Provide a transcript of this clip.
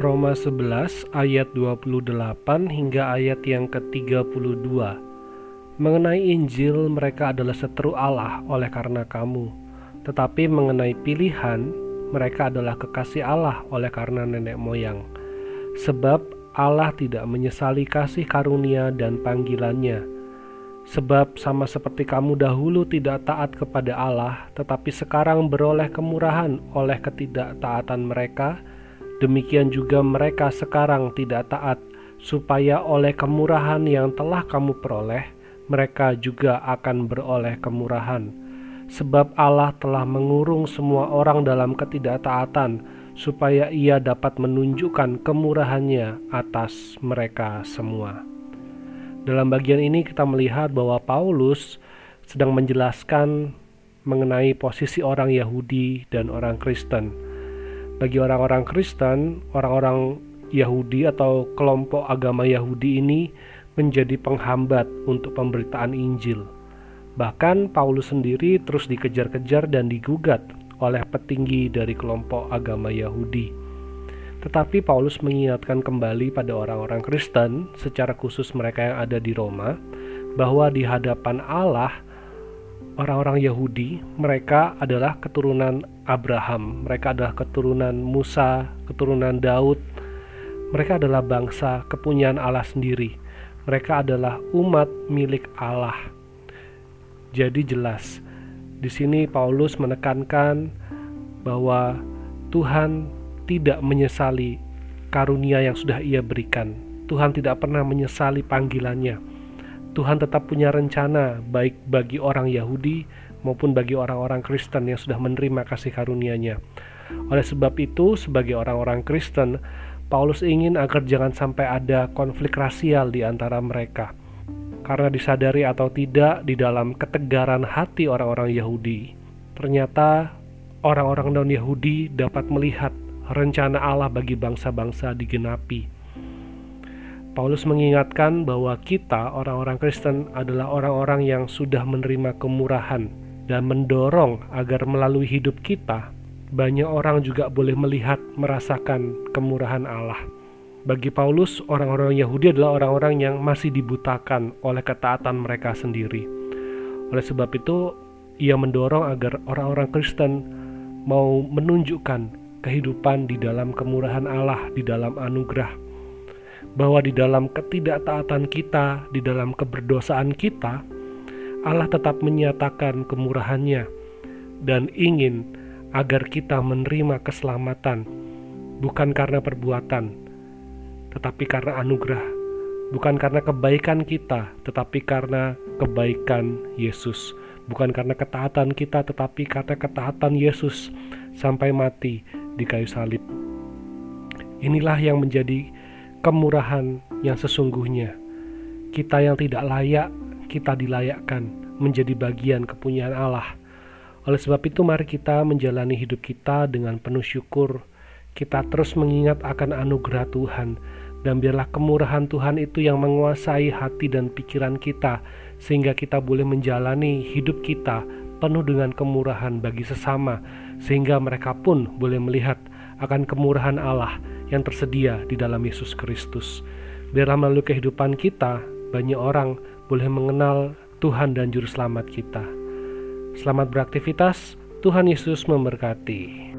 Roma 11 ayat 28 hingga ayat yang ke-32 Mengenai Injil mereka adalah seteru Allah oleh karena kamu. Tetapi mengenai pilihan mereka adalah kekasih Allah oleh karena nenek moyang. Sebab Allah tidak menyesali kasih karunia dan panggilannya. Sebab sama seperti kamu dahulu tidak taat kepada Allah Tetapi sekarang beroleh kemurahan oleh ketidaktaatan mereka Demikian juga mereka sekarang tidak taat, supaya oleh kemurahan yang telah kamu peroleh, mereka juga akan beroleh kemurahan. Sebab Allah telah mengurung semua orang dalam ketidaktaatan, supaya Ia dapat menunjukkan kemurahannya atas mereka semua. Dalam bagian ini, kita melihat bahwa Paulus sedang menjelaskan mengenai posisi orang Yahudi dan orang Kristen bagi orang-orang Kristen, orang-orang Yahudi atau kelompok agama Yahudi ini menjadi penghambat untuk pemberitaan Injil. Bahkan Paulus sendiri terus dikejar-kejar dan digugat oleh petinggi dari kelompok agama Yahudi. Tetapi Paulus mengingatkan kembali pada orang-orang Kristen, secara khusus mereka yang ada di Roma, bahwa di hadapan Allah orang-orang Yahudi, mereka adalah keturunan Abraham, mereka adalah keturunan Musa, keturunan Daud. Mereka adalah bangsa kepunyaan Allah sendiri. Mereka adalah umat milik Allah. Jadi jelas, di sini Paulus menekankan bahwa Tuhan tidak menyesali karunia yang sudah ia berikan. Tuhan tidak pernah menyesali panggilannya Tuhan tetap punya rencana baik bagi orang Yahudi maupun bagi orang-orang Kristen yang sudah menerima kasih karunia-Nya. Oleh sebab itu, sebagai orang-orang Kristen, Paulus ingin agar jangan sampai ada konflik rasial di antara mereka. Karena disadari atau tidak di dalam ketegaran hati orang-orang Yahudi, ternyata orang-orang non-Yahudi dapat melihat rencana Allah bagi bangsa-bangsa digenapi Paulus mengingatkan bahwa kita, orang-orang Kristen, adalah orang-orang yang sudah menerima kemurahan dan mendorong agar melalui hidup kita, banyak orang juga boleh melihat, merasakan kemurahan Allah. Bagi Paulus, orang-orang Yahudi adalah orang-orang yang masih dibutakan oleh ketaatan mereka sendiri. Oleh sebab itu, ia mendorong agar orang-orang Kristen mau menunjukkan kehidupan di dalam kemurahan Allah, di dalam anugerah bahwa di dalam ketidaktaatan kita, di dalam keberdosaan kita, Allah tetap menyatakan kemurahannya dan ingin agar kita menerima keselamatan bukan karena perbuatan, tetapi karena anugerah, bukan karena kebaikan kita, tetapi karena kebaikan Yesus, bukan karena ketaatan kita, tetapi karena ketaatan Yesus sampai mati di kayu salib. Inilah yang menjadi kemurahan yang sesungguhnya. Kita yang tidak layak, kita dilayakkan menjadi bagian kepunyaan Allah. Oleh sebab itu, mari kita menjalani hidup kita dengan penuh syukur. Kita terus mengingat akan anugerah Tuhan, dan biarlah kemurahan Tuhan itu yang menguasai hati dan pikiran kita, sehingga kita boleh menjalani hidup kita penuh dengan kemurahan bagi sesama, sehingga mereka pun boleh melihat akan kemurahan Allah yang tersedia di dalam Yesus Kristus. Biarlah melalui kehidupan kita, banyak orang boleh mengenal Tuhan dan Juru Selamat kita. Selamat beraktivitas, Tuhan Yesus memberkati.